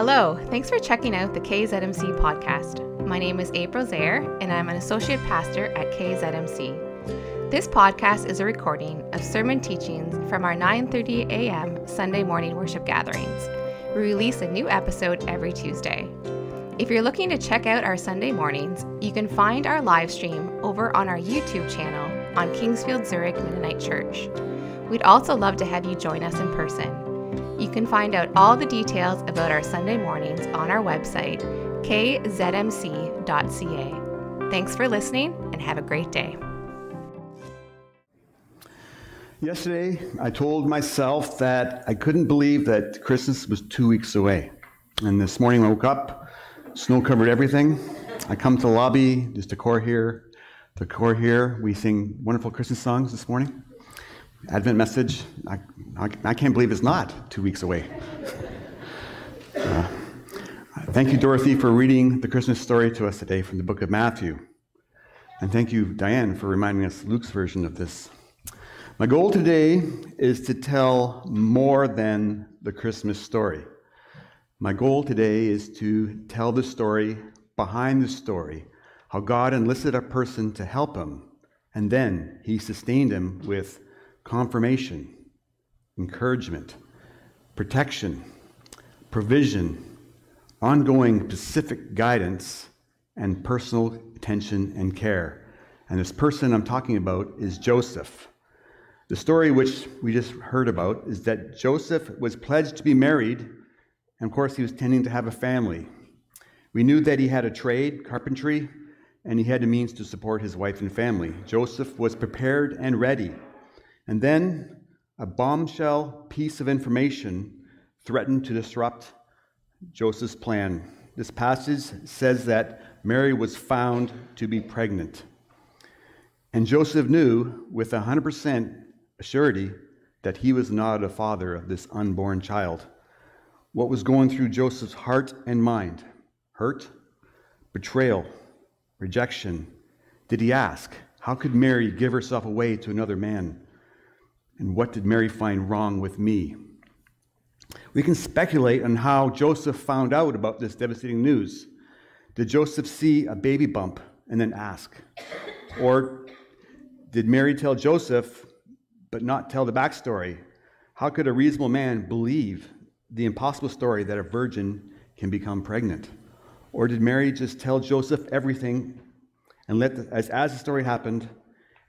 Hello, thanks for checking out the KZMC podcast. My name is April Zaire, and I'm an associate pastor at KZMC. This podcast is a recording of sermon teachings from our 9:30 a.m. Sunday morning worship gatherings. We release a new episode every Tuesday. If you're looking to check out our Sunday mornings, you can find our live stream over on our YouTube channel on Kingsfield Zurich Mennonite Church. We'd also love to have you join us in person. You can find out all the details about our Sunday mornings on our website, kzmc.ca. Thanks for listening and have a great day. Yesterday, I told myself that I couldn't believe that Christmas was two weeks away. And this morning, I woke up, snow covered everything. I come to the lobby, there's decor here, decor here. We sing wonderful Christmas songs this morning. Advent message, I, I, can't believe it's not two weeks away. Uh, thank you, Dorothy, for reading the Christmas story to us today from the book of Matthew. And thank you, Diane, for reminding us Luke's version of this. My goal today is to tell more than the Christmas story. My goal today is to tell the story behind the story, how God enlisted a person to help him, and then he sustained him with confirmation, encouragement, protection, provision, ongoing specific guidance, and personal attention and care. And this person I'm talking about is Joseph. The story which we just heard about is that Joseph was pledged to be married, and of course, he was tending to have a family. We knew that he had a trade, carpentry, and he had the means to support his wife and family. Joseph was prepared and ready. And then a bombshell piece of information threatened to disrupt Joseph's plan. This passage says that Mary was found to be pregnant. And Joseph knew with 100% surety that he was not a father of this unborn child. What was going through Joseph's heart and mind? Hurt? Betrayal? Rejection? Did he ask? How could Mary give herself away to another man? And what did Mary find wrong with me? We can speculate on how Joseph found out about this devastating news. Did Joseph see a baby bump and then ask? Or did Mary tell Joseph but not tell the backstory? How could a reasonable man believe the impossible story that a virgin can become pregnant? Or did Mary just tell Joseph everything and let the, as, as the story happened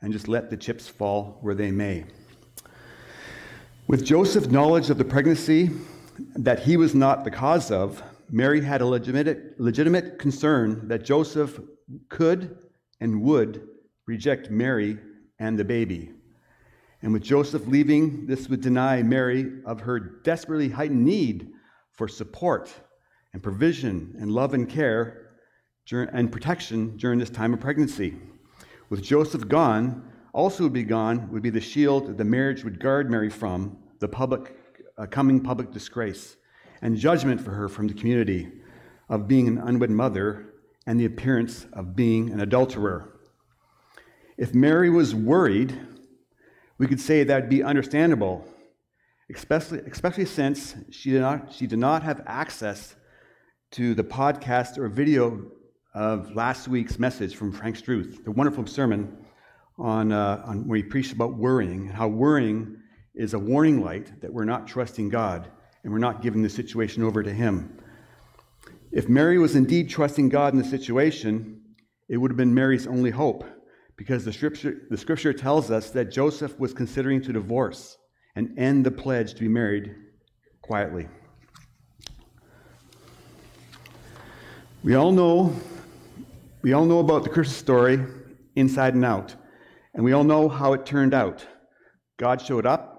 and just let the chips fall where they may? With Joseph's knowledge of the pregnancy that he was not the cause of, Mary had a legitimate, legitimate concern that Joseph could and would reject Mary and the baby. And with Joseph leaving, this would deny Mary of her desperately heightened need for support and provision and love and care and protection during this time of pregnancy. With Joseph gone, also would be gone would be the shield that the marriage would guard Mary from the public, uh, coming public disgrace and judgment for her from the community of being an unwed mother and the appearance of being an adulterer. If Mary was worried, we could say that would be understandable, especially, especially since she did, not, she did not have access to the podcast or video of last week's message from Frank Struth, the wonderful sermon on, uh, on where he preached about worrying and how worrying is a warning light that we're not trusting God and we're not giving the situation over to Him. If Mary was indeed trusting God in the situation, it would have been Mary's only hope because the scripture, the scripture tells us that Joseph was considering to divorce and end the pledge to be married quietly. We all know we all know about the Christmas story inside and out, and we all know how it turned out. God showed up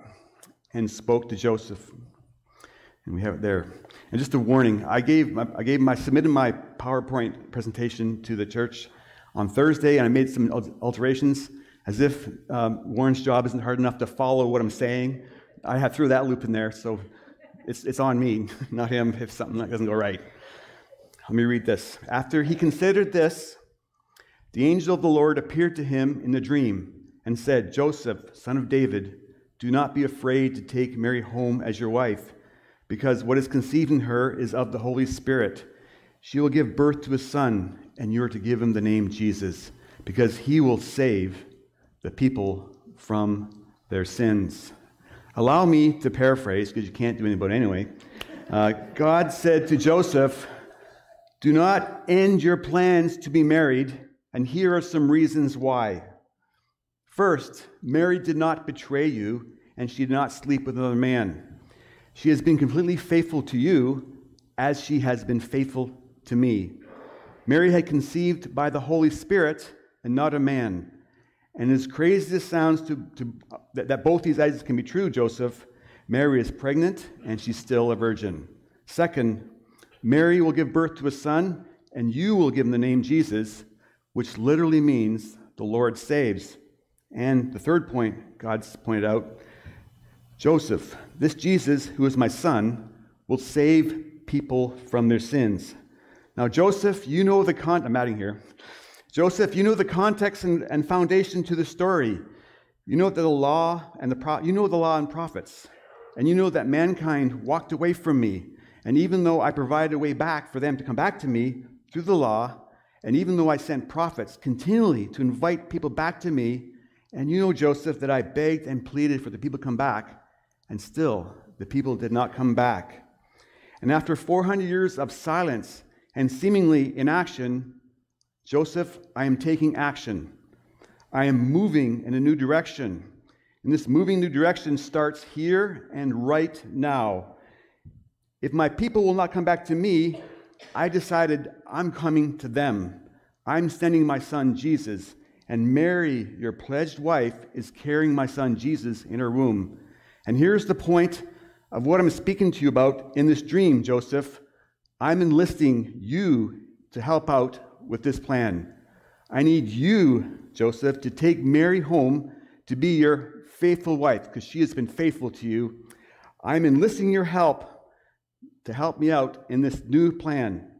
and spoke to Joseph. And we have it there. And just a warning, I gave, I gave my, submitted my PowerPoint presentation to the church on Thursday, and I made some alterations as if um, Warren's job isn't hard enough to follow what I'm saying. I have threw that loop in there, so it's, it's on me, not him, if something doesn't go right. Let me read this. After he considered this, the angel of the Lord appeared to him in a dream and said, Joseph, son of David, do not be afraid to take Mary home as your wife, because what is conceived in her is of the Holy Spirit. She will give birth to a son, and you are to give him the name Jesus, because he will save the people from their sins. Allow me to paraphrase, because you can't do anything about anyway. Uh, God said to Joseph, Do not end your plans to be married, and here are some reasons why. First, Mary did not betray you, and she did not sleep with another man. She has been completely faithful to you as she has been faithful to me. Mary had conceived by the Holy Spirit and not a man. And as crazy as this sounds to, to that, that both these ideas can be true, Joseph, Mary is pregnant and she's still a virgin. Second, Mary will give birth to a son, and you will give him the name Jesus, which literally means the Lord saves. And the third point God's pointed out Joseph, this Jesus, who is my son, will save people from their sins. Now, Joseph, you know the con. I'm adding here. Joseph, you know the context and, and foundation to the story. You know that the law and the pro- you know the law and prophets, and you know that mankind walked away from me. And even though I provided a way back for them to come back to me through the law, and even though I sent prophets continually to invite people back to me, and you know, Joseph, that I begged and pleaded for the people to come back, and still, the people did not come back. And after 400 years of silence and seemingly inaction, Joseph, I am taking action. I am moving in a new direction. And this moving new direction starts here and right now. If my people will not come back to me, I decided I'm coming to them. I'm sending my son Jesus, and Mary, your pledged wife, is carrying my son Jesus in her womb. And here's the point of what I'm speaking to you about in this dream, Joseph. I'm enlisting you to help out with this plan. I need you, Joseph, to take Mary home to be your faithful wife because she has been faithful to you. I'm enlisting your help to help me out in this new plan.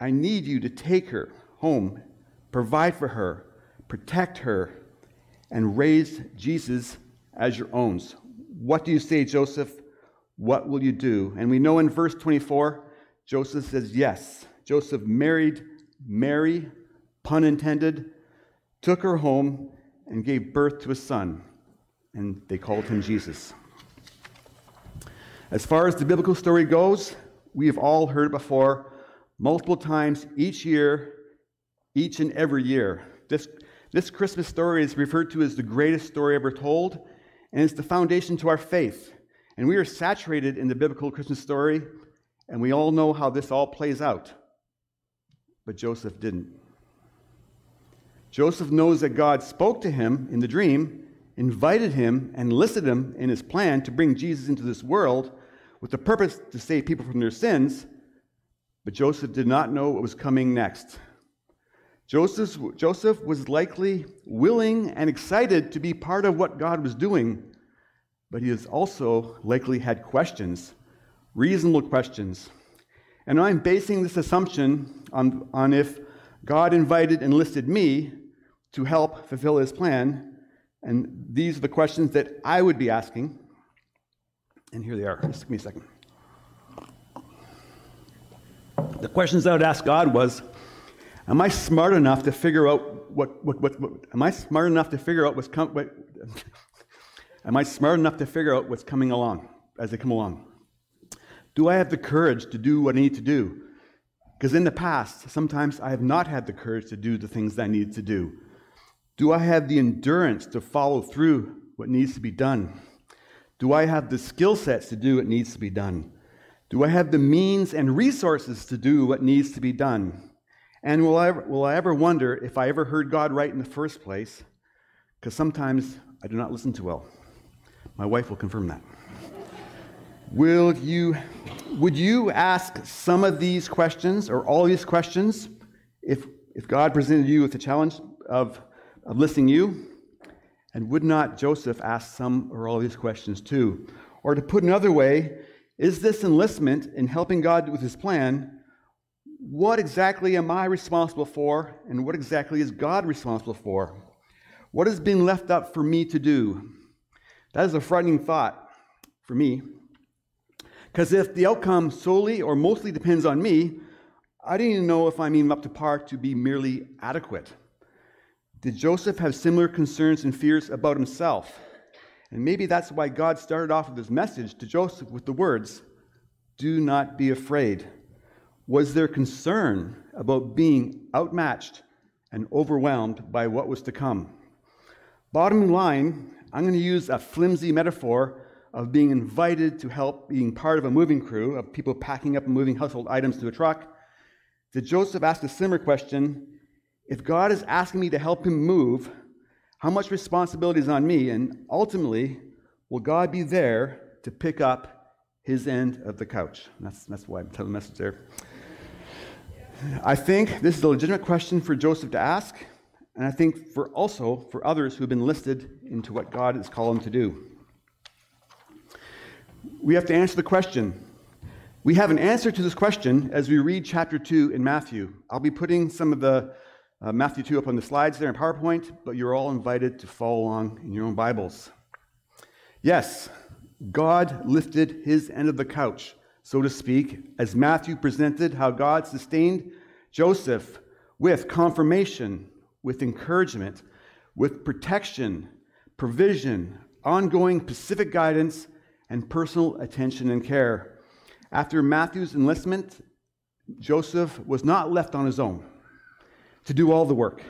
I need you to take her home, provide for her, protect her, and raise Jesus as your own. What do you say, Joseph? What will you do? And we know in verse 24, Joseph says yes. Joseph married Mary, pun intended, took her home, and gave birth to a son. And they called him Jesus. As far as the biblical story goes, we have all heard it before multiple times each year, each and every year. This, this Christmas story is referred to as the greatest story ever told and it's the foundation to our faith. And we are saturated in the biblical Christmas story, and we all know how this all plays out. But Joseph didn't. Joseph knows that God spoke to him in the dream, invited him, and listed him in his plan to bring Jesus into this world with the purpose to save people from their sins. But Joseph did not know what was coming next. Joseph, Joseph was likely willing and excited to be part of what God was doing, but he has also likely had questions, reasonable questions. And I'm basing this assumption on, on if God invited and listed me to help fulfill his plan. And these are the questions that I would be asking. And here they are. Just give me a second. The questions I would ask God was Am I smart enough to figure out what, what, what, what am I smart enough to figure out what's coming? what, am I smart enough to figure out what's coming along as they come along? Do I have the courage to do what I need to do? Because in the past, sometimes I have not had the courage to do the things that I need to do. Do I have the endurance to follow through what needs to be done? Do I have the skill sets to do what needs to be done? Do I have the means and resources to do what needs to be done? And will I, ever, will I ever wonder if I ever heard God right in the first place? Because sometimes I do not listen too well. My wife will confirm that. Will you, would you ask some of these questions or all these questions if, if God presented you with the challenge of, of listening you? And would not Joseph ask some or all these questions too? Or to put another way, is this enlistment in helping God with his plan what exactly am I responsible for, and what exactly is God responsible for? What has been left up for me to do? That is a frightening thought for me. Because if the outcome solely or mostly depends on me, I don't even know if I'm even up to par to be merely adequate. Did Joseph have similar concerns and fears about himself? And maybe that's why God started off with his message to Joseph with the words, Do not be afraid. Was there concern about being outmatched and overwhelmed by what was to come? Bottom line, I'm going to use a flimsy metaphor of being invited to help being part of a moving crew of people packing up and moving household items to a truck. Did Joseph ask a similar question if God is asking me to help him move, how much responsibility is on me? And ultimately, will God be there to pick up his end of the couch? That's, that's why I'm telling the message there. I think this is a legitimate question for Joseph to ask, and I think for also for others who have been listed into what God has called them to do. We have to answer the question. We have an answer to this question as we read chapter 2 in Matthew. I'll be putting some of the uh, Matthew 2 up on the slides there in PowerPoint, but you're all invited to follow along in your own Bibles. Yes, God lifted his end of the couch, so to speak, as Matthew presented how God sustained Joseph with confirmation, with encouragement, with protection, provision, ongoing specific guidance, and personal attention and care. After Matthew's enlistment, Joseph was not left on his own to do all the work.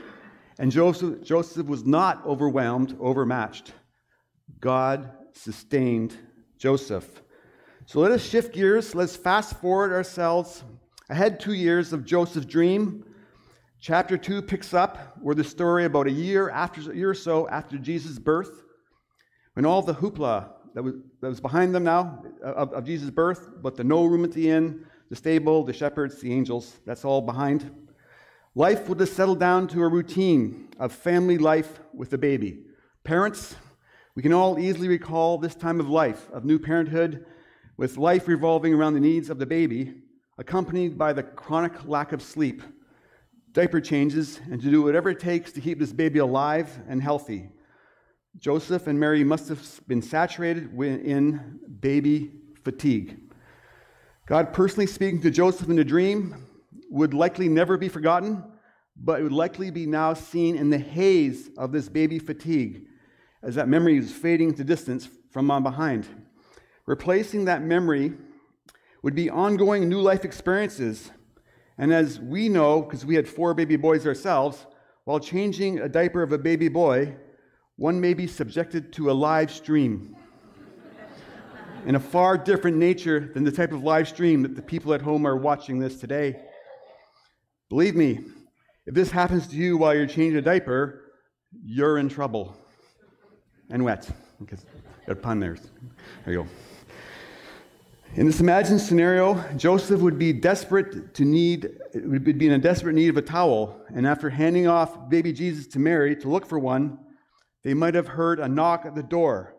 And Joseph, Joseph was not overwhelmed, overmatched. God sustained Joseph. So let us shift gears. Let's fast forward ourselves ahead two years of Joseph's dream. Chapter 2 picks up where the story about a year after a year or so after Jesus' birth, when all the hoopla that was, that was behind them now of, of Jesus' birth, but the no room at the inn, the stable, the shepherds, the angels, that's all behind. Life will just settle down to a routine of family life with a baby. Parents, we can all easily recall this time of life, of new parenthood, with life revolving around the needs of the baby, accompanied by the chronic lack of sleep, diaper changes, and to do whatever it takes to keep this baby alive and healthy. Joseph and Mary must have been saturated in baby fatigue. God personally speaking to Joseph in a dream would likely never be forgotten, but it would likely be now seen in the haze of this baby fatigue as that memory is fading into distance from on behind. Replacing that memory would be ongoing new life experiences. And as we know, because we had four baby boys ourselves, while changing a diaper of a baby boy, one may be subjected to a live stream in a far different nature than the type of live stream that the people at home are watching this today. Believe me, if this happens to you while you're changing a diaper, you're in trouble. And wet. Because pun there. There you go. In this imagined scenario, Joseph would be desperate to need, would be in a desperate need of a towel. And after handing off baby Jesus to Mary to look for one, they might have heard a knock at the door.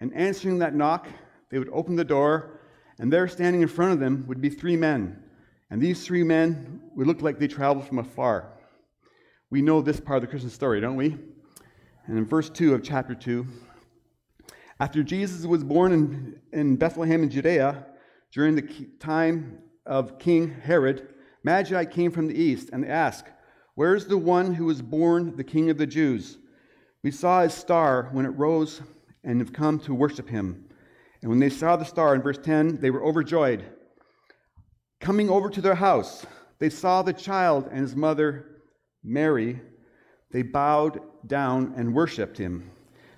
And answering that knock, they would open the door, and there standing in front of them would be three men and these three men would look like they traveled from afar. We know this part of the Christian story, don't we? And in verse 2 of chapter 2, after Jesus was born in, in Bethlehem in Judea, during the time of King Herod, Magi came from the east and asked, Where's the one who was born the King of the Jews? We saw his star when it rose and have come to worship him. And when they saw the star in verse 10, they were overjoyed. Coming over to their house, they saw the child and his mother, Mary. They bowed down and worshiped him.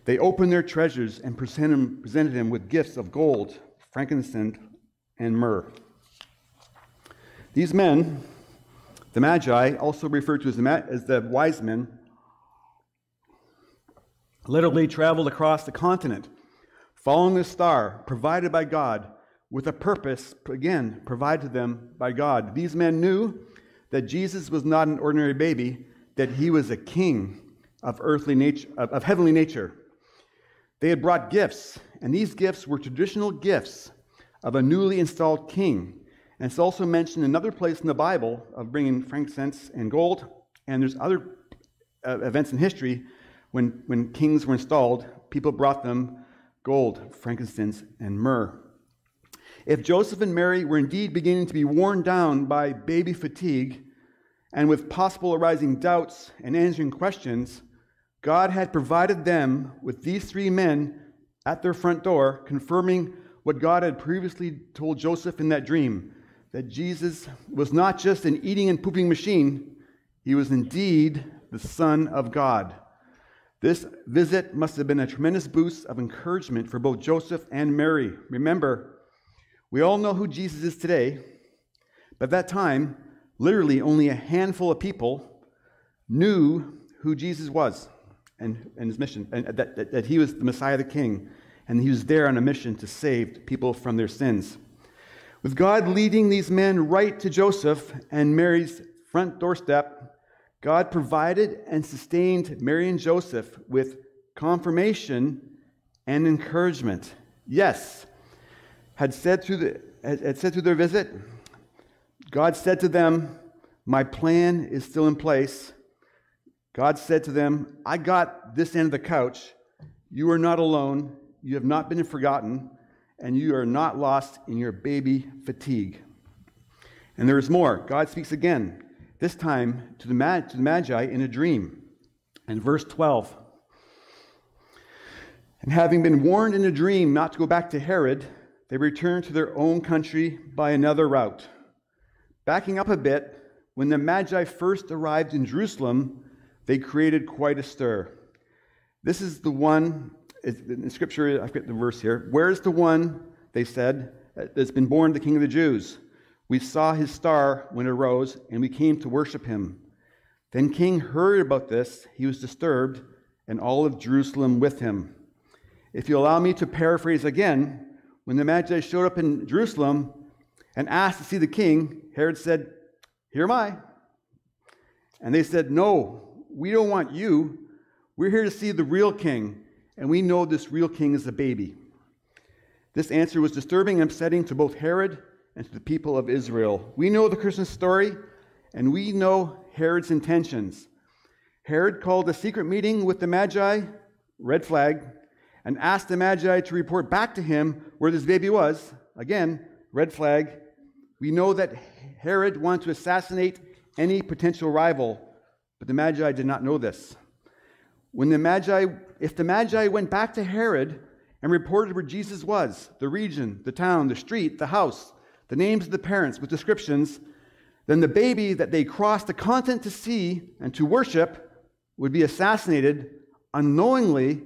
They opened their treasures and presented him with gifts of gold, frankincense, and myrrh. These men, the Magi, also referred to as the, wise men, literally traveled across the continent, following the star provided by God with a purpose, again, provided to them by God. These men knew that Jesus was not an ordinary baby, that he was a king of earthly nature, of heavenly nature. They had brought gifts, and these gifts were traditional gifts of a newly installed king. And it's also mentioned another place in the Bible of bringing frankincense and gold. And there's other uh, events in history when, when kings were installed, people brought them gold, frankincense, and myrrh. If Joseph and Mary were indeed beginning to be worn down by baby fatigue, and with possible arising doubts and answering questions, God had provided them with these three men at their front door, confirming what God had previously told Joseph in that dream that Jesus was not just an eating and pooping machine, he was indeed the Son of God. This visit must have been a tremendous boost of encouragement for both Joseph and Mary. Remember, we all know who Jesus is today, but at that time, literally only a handful of people knew who Jesus was and, and his mission, and that, that, that he was the Messiah, the King, and he was there on a mission to save people from their sins. With God leading these men right to Joseph and Mary's front doorstep, God provided and sustained Mary and Joseph with confirmation and encouragement. Yes, had said through, the, had said through their visit, God said to them, My plan is still in place. God said to them, I got this end of the couch. You are not alone. You have not been forgotten, and you are not lost in your baby fatigue. And there is more. God speaks again, this time to the, Mag- to the Magi in a dream. And verse 12 And having been warned in a dream not to go back to Herod, they returned to their own country by another route. Backing up a bit, when the Magi first arrived in Jerusalem, they created quite a stir. This is the one in Scripture, I forget the verse here. Where's the one, they said, that's been born the King of the Jews? We saw his star when it rose, and we came to worship him. Then King heard about this. He was disturbed, and all of Jerusalem with him. If you allow me to paraphrase again, when the Magi showed up in Jerusalem and asked to see the king, Herod said, Here am I. And they said, No, we don't want you. We're here to see the real king and we know this real king is a baby. This answer was disturbing and upsetting to both Herod and to the people of Israel. We know the Christmas story, and we know Herod's intentions. Herod called a secret meeting with the Magi, red flag, and asked the Magi to report back to him where this baby was. Again, red flag. We know that Herod wanted to assassinate any potential rival, but the Magi did not know this. When the Magi, if the Magi went back to Herod and reported where Jesus was, the region, the town, the street, the house, the names of the parents with descriptions, then the baby that they crossed the continent to see and to worship would be assassinated unknowingly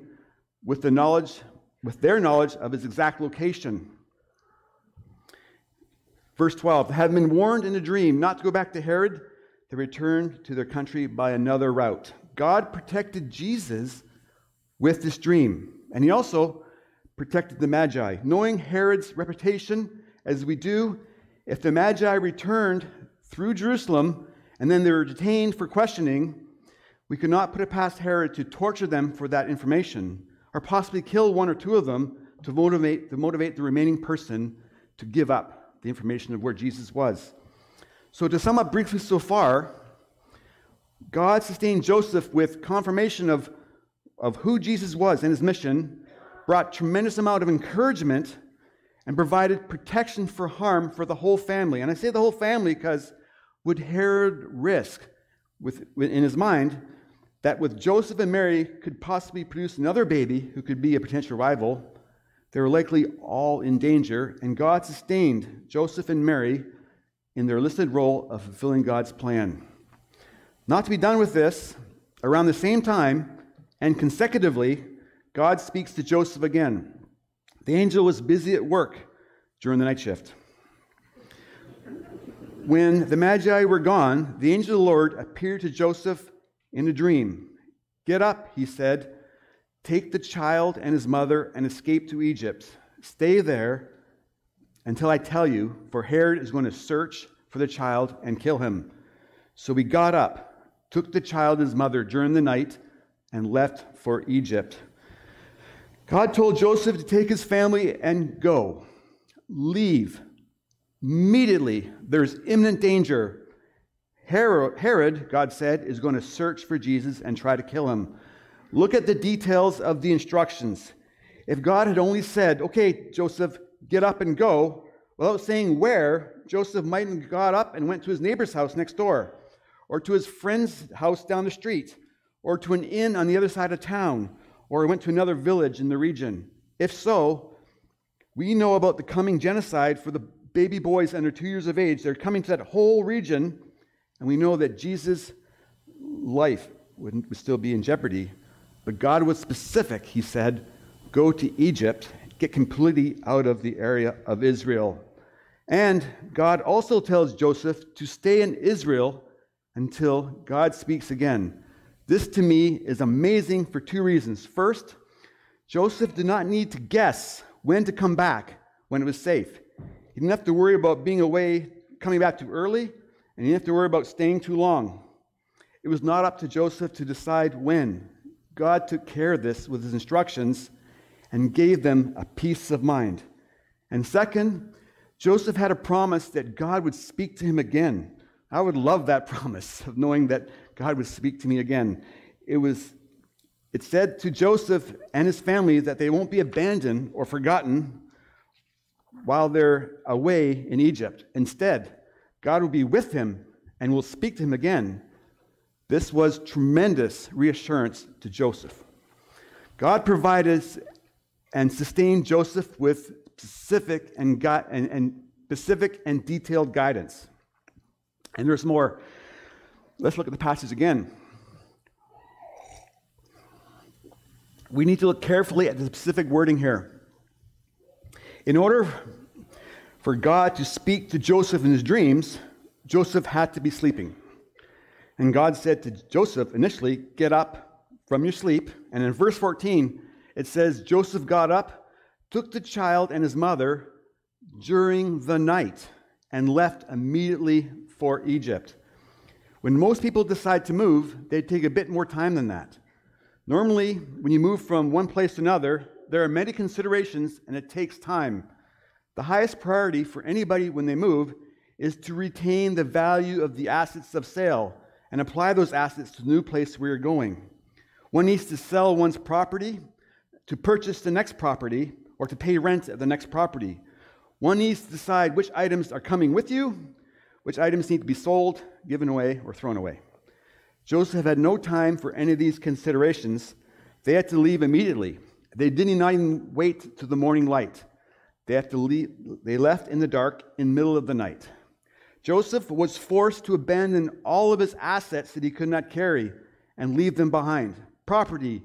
with the knowledge with their knowledge of his exact location. Verse 12, having been warned in a dream not to go back to Herod, they returned to their country by another route. God protected Jesus with this dream. And he also protected the Magi. Knowing Herod's reputation, as we do, if the Magi returned through Jerusalem and then they were detained for questioning, we could not put it past Herod to torture them for that information, or possibly kill one or two of them to motivate, to motivate the remaining person to give up the information of where Jesus was. So, to sum up briefly so far, God sustained Joseph with confirmation of, of who Jesus was and his mission, brought tremendous amount of encouragement, and provided protection for harm for the whole family. And I say the whole family because would Herod risk with, in his mind that with Joseph and Mary could possibly produce another baby who could be a potential rival? They were likely all in danger, and God sustained Joseph and Mary in their listed role of fulfilling God's plan. Not to be done with this, around the same time and consecutively, God speaks to Joseph again. The angel was busy at work during the night shift. When the Magi were gone, the angel of the Lord appeared to Joseph in a dream. Get up, he said, take the child and his mother and escape to Egypt. Stay there until I tell you, for Herod is going to search for the child and kill him. So he got up took the child and his mother during the night, and left for Egypt. God told Joseph to take his family and go. Leave. Immediately, there's imminent danger. Herod, God said, is going to search for Jesus and try to kill him. Look at the details of the instructions. If God had only said, okay, Joseph, get up and go, Without saying where, Joseph might have got up and went to his neighbor's house next door, or to his friend's house down the street, or to an inn on the other side of town, or went to another village in the region. If so, we know about the coming genocide for the baby boys under two years of age. They're coming to that whole region, and we know that Jesus' life would, would still be in jeopardy. But God was specific. He said, Go to Egypt, get completely out of the area of Israel. And God also tells Joseph to stay in Israel until God speaks again. This to me is amazing for two reasons. First, Joseph did not need to guess when to come back when it was safe. He didn't have to worry about being away, coming back too early, and he didn't have to worry about staying too long. It was not up to Joseph to decide when. God took care of this with his instructions and gave them a peace of mind. And second, Joseph had a promise that God would speak to him again. I would love that promise of knowing that God would speak to me again. It was it said to Joseph and his family that they won't be abandoned or forgotten while they're away in Egypt. Instead, God will be with him and will speak to him again. This was tremendous reassurance to Joseph. God provided and sustained Joseph with specific and, and, and specific and detailed guidance. And there's more. Let's look at the passage again. We need to look carefully at the specific wording here. In order for God to speak to Joseph in his dreams, Joseph had to be sleeping. And God said to Joseph initially, Get up from your sleep. And in verse 14, it says, Joseph got up, took the child and his mother during the night, and left immediately for Egypt. When most people decide to move, they take a bit more time than that. Normally, when you move from one place to another, there are many considerations and it takes time. The highest priority for anybody when they move is to retain the value of the assets of sale and apply those assets to the new place where you're going. One needs to sell one's property to purchase the next property or to pay rent at the next property. One needs to decide which items are coming with you, which items need to be sold, given away, or thrown away. Joseph had no time for any of these considerations. They had to leave immediately. They didn't even wait to the morning light. They, had to leave, they left in the dark in the middle of the night. Joseph was forced to abandon all of his assets that he could not carry and leave them behind property,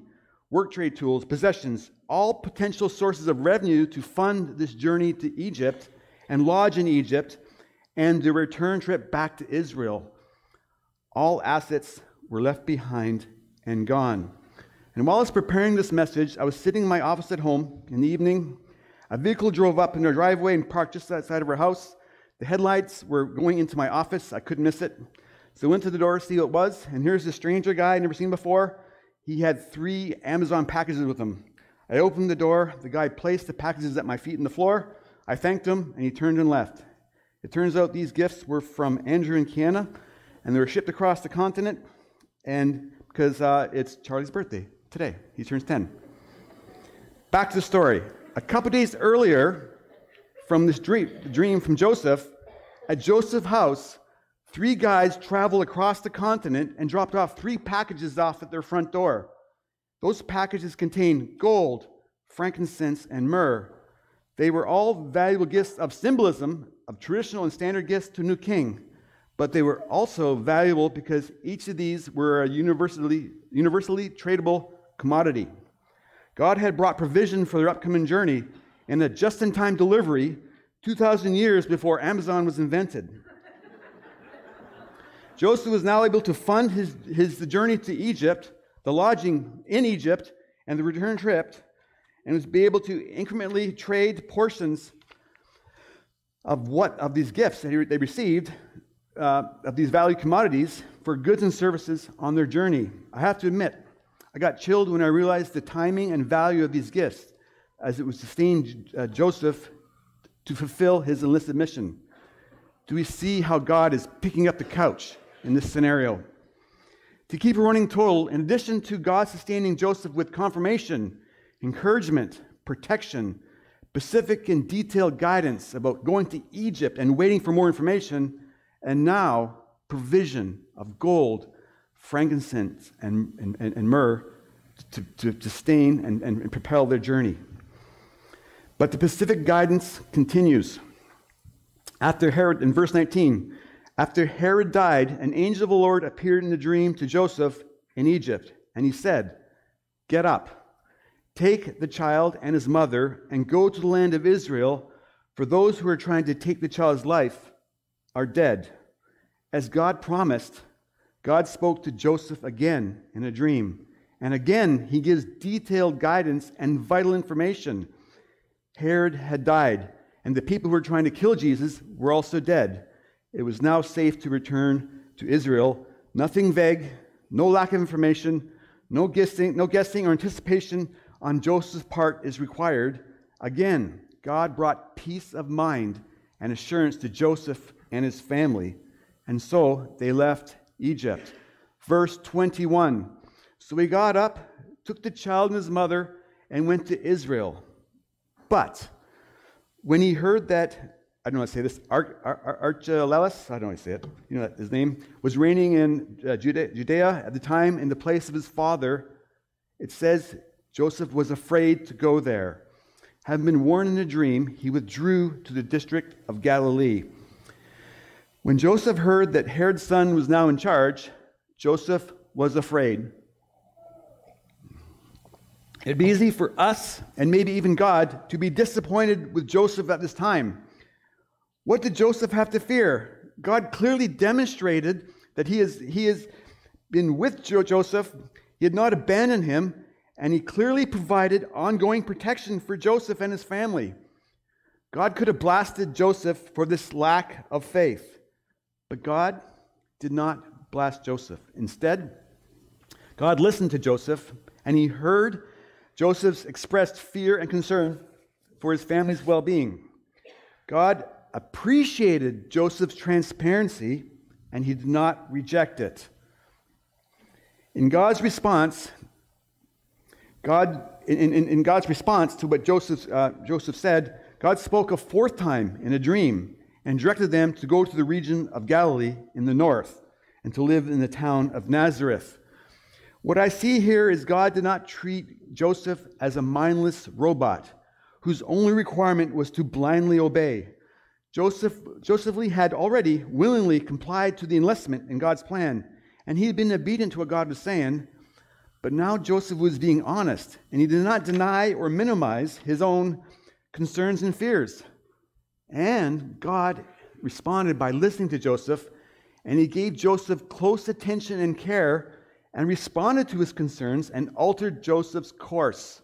work trade tools, possessions, all potential sources of revenue to fund this journey to Egypt and lodge in Egypt and the return trip back to Israel. All assets were left behind and gone. And while I was preparing this message, I was sitting in my office at home in the evening. A vehicle drove up in our driveway and parked just outside of our house. The headlights were going into my office. I couldn't miss it. So I went to the door to see who it was. And here's this stranger guy I'd never seen before. He had three Amazon packages with him. I opened the door. The guy placed the packages at my feet in the floor. I thanked him, and he turned and left. It turns out these gifts were from Andrew and Kiana, and they were shipped across the continent. And because uh, it's Charlie's birthday today, he turns 10. Back to the story. A couple days earlier, from this dream, dream from Joseph, at Joseph's house, three guys traveled across the continent and dropped off three packages off at their front door. Those packages contained gold, frankincense, and myrrh. They were all valuable gifts of symbolism of traditional and standard gifts to new king, but they were also valuable because each of these were a universally, universally tradable commodity. God had brought provision for their upcoming journey in a just in time delivery 2,000 years before Amazon was invented. Joseph was now able to fund his, his journey to Egypt, the lodging in Egypt, and the return trip, and was be able to incrementally trade portions of what of these gifts that he, they received uh, of these valued commodities for goods and services on their journey. I have to admit, I got chilled when I realized the timing and value of these gifts, as it was sustained uh, Joseph to fulfill his enlisted mission. Do we see how God is picking up the couch in this scenario? To keep a running total, in addition to God sustaining Joseph with confirmation, encouragement, protection, specific and detailed guidance about going to Egypt and waiting for more information, and now provision of gold, frankincense, and, and, and myrrh to, to, to stain and, and propel their journey. But the specific guidance continues. After Herod, in verse 19, after Herod died, an angel of the Lord appeared in a dream to Joseph in Egypt, and he said, Get up, take the child and his mother, and go to the land of Israel, for those who are trying to take the child's life are dead. As God promised, God spoke to Joseph again in a dream. And again, he gives detailed guidance and vital information. Herod had died, and the people who were trying to kill Jesus were also dead. It was now safe to return to Israel. Nothing vague, no lack of information, no guessing, no guessing or anticipation on Joseph's part is required. Again, God brought peace of mind and assurance to Joseph and his family. And so they left Egypt. Verse 21 So he got up, took the child and his mother, and went to Israel. But when he heard that I don't know how to say this, Archelaus, I don't know how to say it, you know his name, was reigning in uh, Judea at the time in the place of his father, it says Joseph was afraid to go there. Having been warned in a dream, he withdrew to the district of Galilee. When Joseph heard that Herod's son was now in charge, Joseph was afraid. It'd be easy for us, and maybe even God, to be disappointed with Joseph at this time. What did Joseph have to fear? God clearly demonstrated that he, is, he has been with Joseph, he had not abandoned him, and he clearly provided ongoing protection for Joseph and his family. God could have blasted Joseph for this lack of faith, but God did not blast Joseph. Instead, God listened to Joseph and he heard Joseph's expressed fear and concern for his family's well being. God appreciated Joseph's transparency and he did not reject it. In God's response, God, in, in, in God's response to what Joseph, uh, Joseph said, God spoke a fourth time in a dream and directed them to go to the region of Galilee in the north and to live in the town of Nazareth. What I see here is God did not treat Joseph as a mindless robot whose only requirement was to blindly obey. Joseph, Joseph Lee had already willingly complied to the enlistment in God's plan, and he had been obedient to what God was saying. But now Joseph was being honest, and he did not deny or minimize his own concerns and fears. And God responded by listening to Joseph, and he gave Joseph close attention and care and responded to his concerns and altered Joseph's course.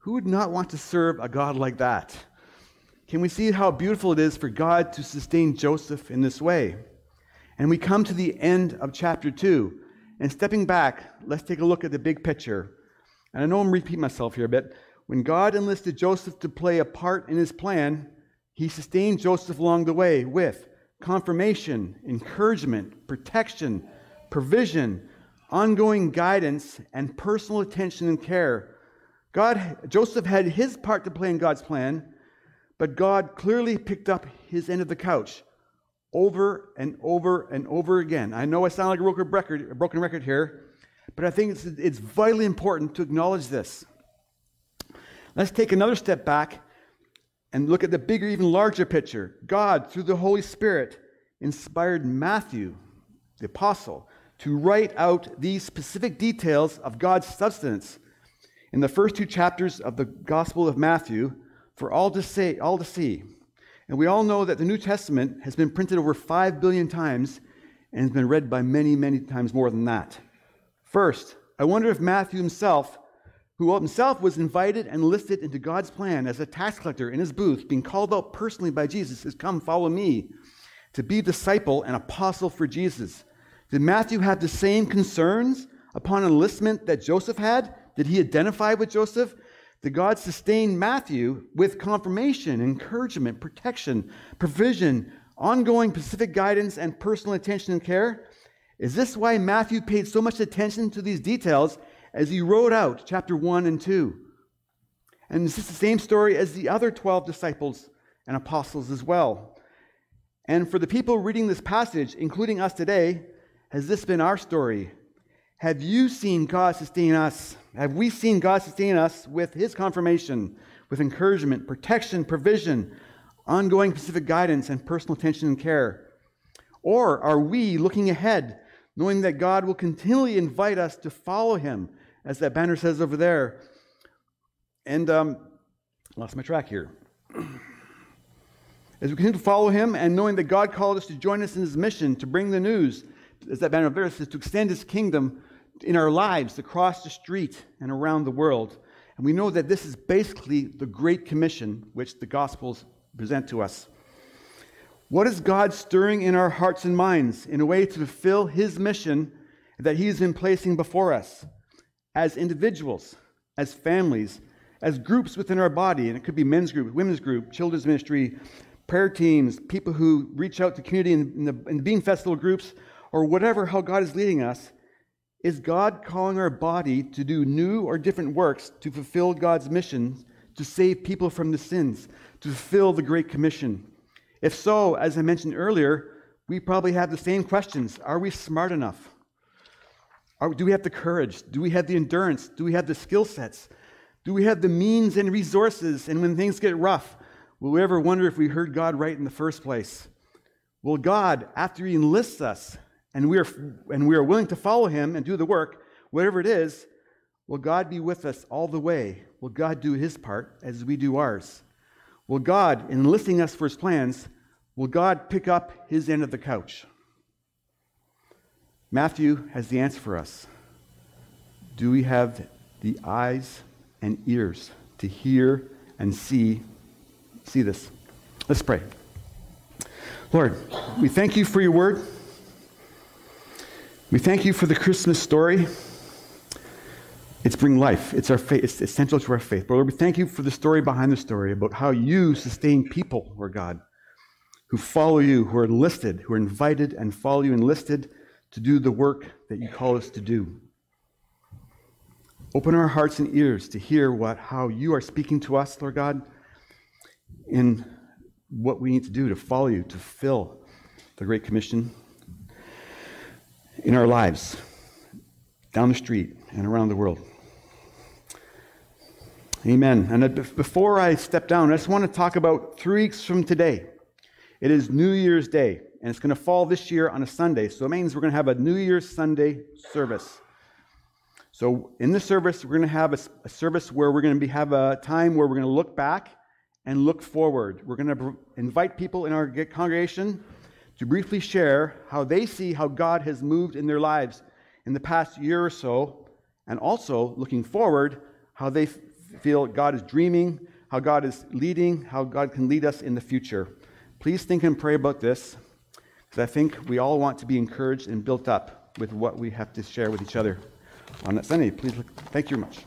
Who would not want to serve a God like that? Can we see how beautiful it is for God to sustain Joseph in this way? And we come to the end of chapter 2. And stepping back, let's take a look at the big picture. And I know I'm repeating myself here a bit. When God enlisted Joseph to play a part in his plan, he sustained Joseph along the way with confirmation, encouragement, protection, provision, ongoing guidance, and personal attention and care. God, Joseph had his part to play in God's plan, but God clearly picked up his end of the couch over and over and over again. I know I sound like a broken record, a broken record here, but I think it's, it's vitally important to acknowledge this. Let's take another step back and look at the bigger, even larger picture. God, through the Holy Spirit, inspired Matthew, the apostle, to write out these specific details of God's substance. In the first two chapters of the Gospel of Matthew, for all to, say, all to see. And we all know that the New Testament has been printed over 5 billion times and has been read by many, many times more than that. First, I wonder if Matthew himself, who himself was invited and listed into God's plan as a tax collector in his booth, being called out personally by Jesus, has come, follow me, to be disciple and apostle for Jesus. Did Matthew have the same concerns upon enlistment that Joseph had? Did he identify with Joseph? That God sustained Matthew with confirmation, encouragement, protection, provision, ongoing specific guidance, and personal attention and care? Is this why Matthew paid so much attention to these details as he wrote out chapter 1 and 2? And is this is the same story as the other 12 disciples and apostles as well. And for the people reading this passage, including us today, has this been our story? Have you seen God sustain us? Have we seen God sustain us with His confirmation, with encouragement, protection, provision, ongoing specific guidance, and personal attention and care? Or are we looking ahead, knowing that God will continually invite us to follow Him, as that banner says over there? And um, lost my track here. As we continue to follow him and knowing that God called us to join us in his mission to bring the news, as that banner of there says, to extend his kingdom in our lives across the street and around the world. And we know that this is basically the Great Commission which the Gospels present to us. What is God stirring in our hearts and minds in a way to fulfill his mission that he has been placing before us as individuals, as families, as groups within our body? And it could be men's group, women's group, children's ministry, prayer teams, people who reach out to community in, the, in the Bean Festival groups, or whatever, how God is leading us, is God calling our body to do new or different works to fulfill God's mission to save people from the sins, to fulfill the Great Commission? If so, as I mentioned earlier, we probably have the same questions. Are we smart enough? Are, do we have the courage? Do we have the endurance? Do we have the skill sets? Do we have the means and resources? And when things get rough, Will we ever wonder if we heard God right in the first place? Will God, after He enlists us and we are, and we are willing to follow Him and do the work, whatever it is, will God be with us all the way? Will God do His part as we do ours? Will God, in enlisting us for His plans, will God pick up His end of the couch? Matthew has the answer for us. Do we have the eyes and ears to hear and see see this. Let's pray. Lord, we thank you for your word. We thank you for the Christmas story. It's bring life. It's our faith. It's essential to our faith. But Lord, we thank you for the story behind the story about how you sustain people, Lord God, who follow you, who are enlisted, who are invited and follow you enlisted to do the work that you call us to do. Open our hearts and ears to hear what how you are speaking to us, Lord God in what we need to do to follow you, to fill the Great Commission in our lives, down the street and around the world. Amen. And before I step down, I just want to talk about three weeks from today. It is New Year's Day, and it's going to fall this year on a Sunday. So it means we're going to have a New Year's Sunday service. So in the service, we're going to have a, a service where we're going to be, have a time where we're going to look back and look forward. We're going to invite people in our congregation to briefly share how they see how God has moved in their lives in the past year or so, and also looking forward, how they feel God is dreaming, how God is leading, how God can lead us in the future. Please think and pray about this, because I think we all want to be encouraged and built up with what we have to share with each other on that Sunday. Please, look, thank you very much.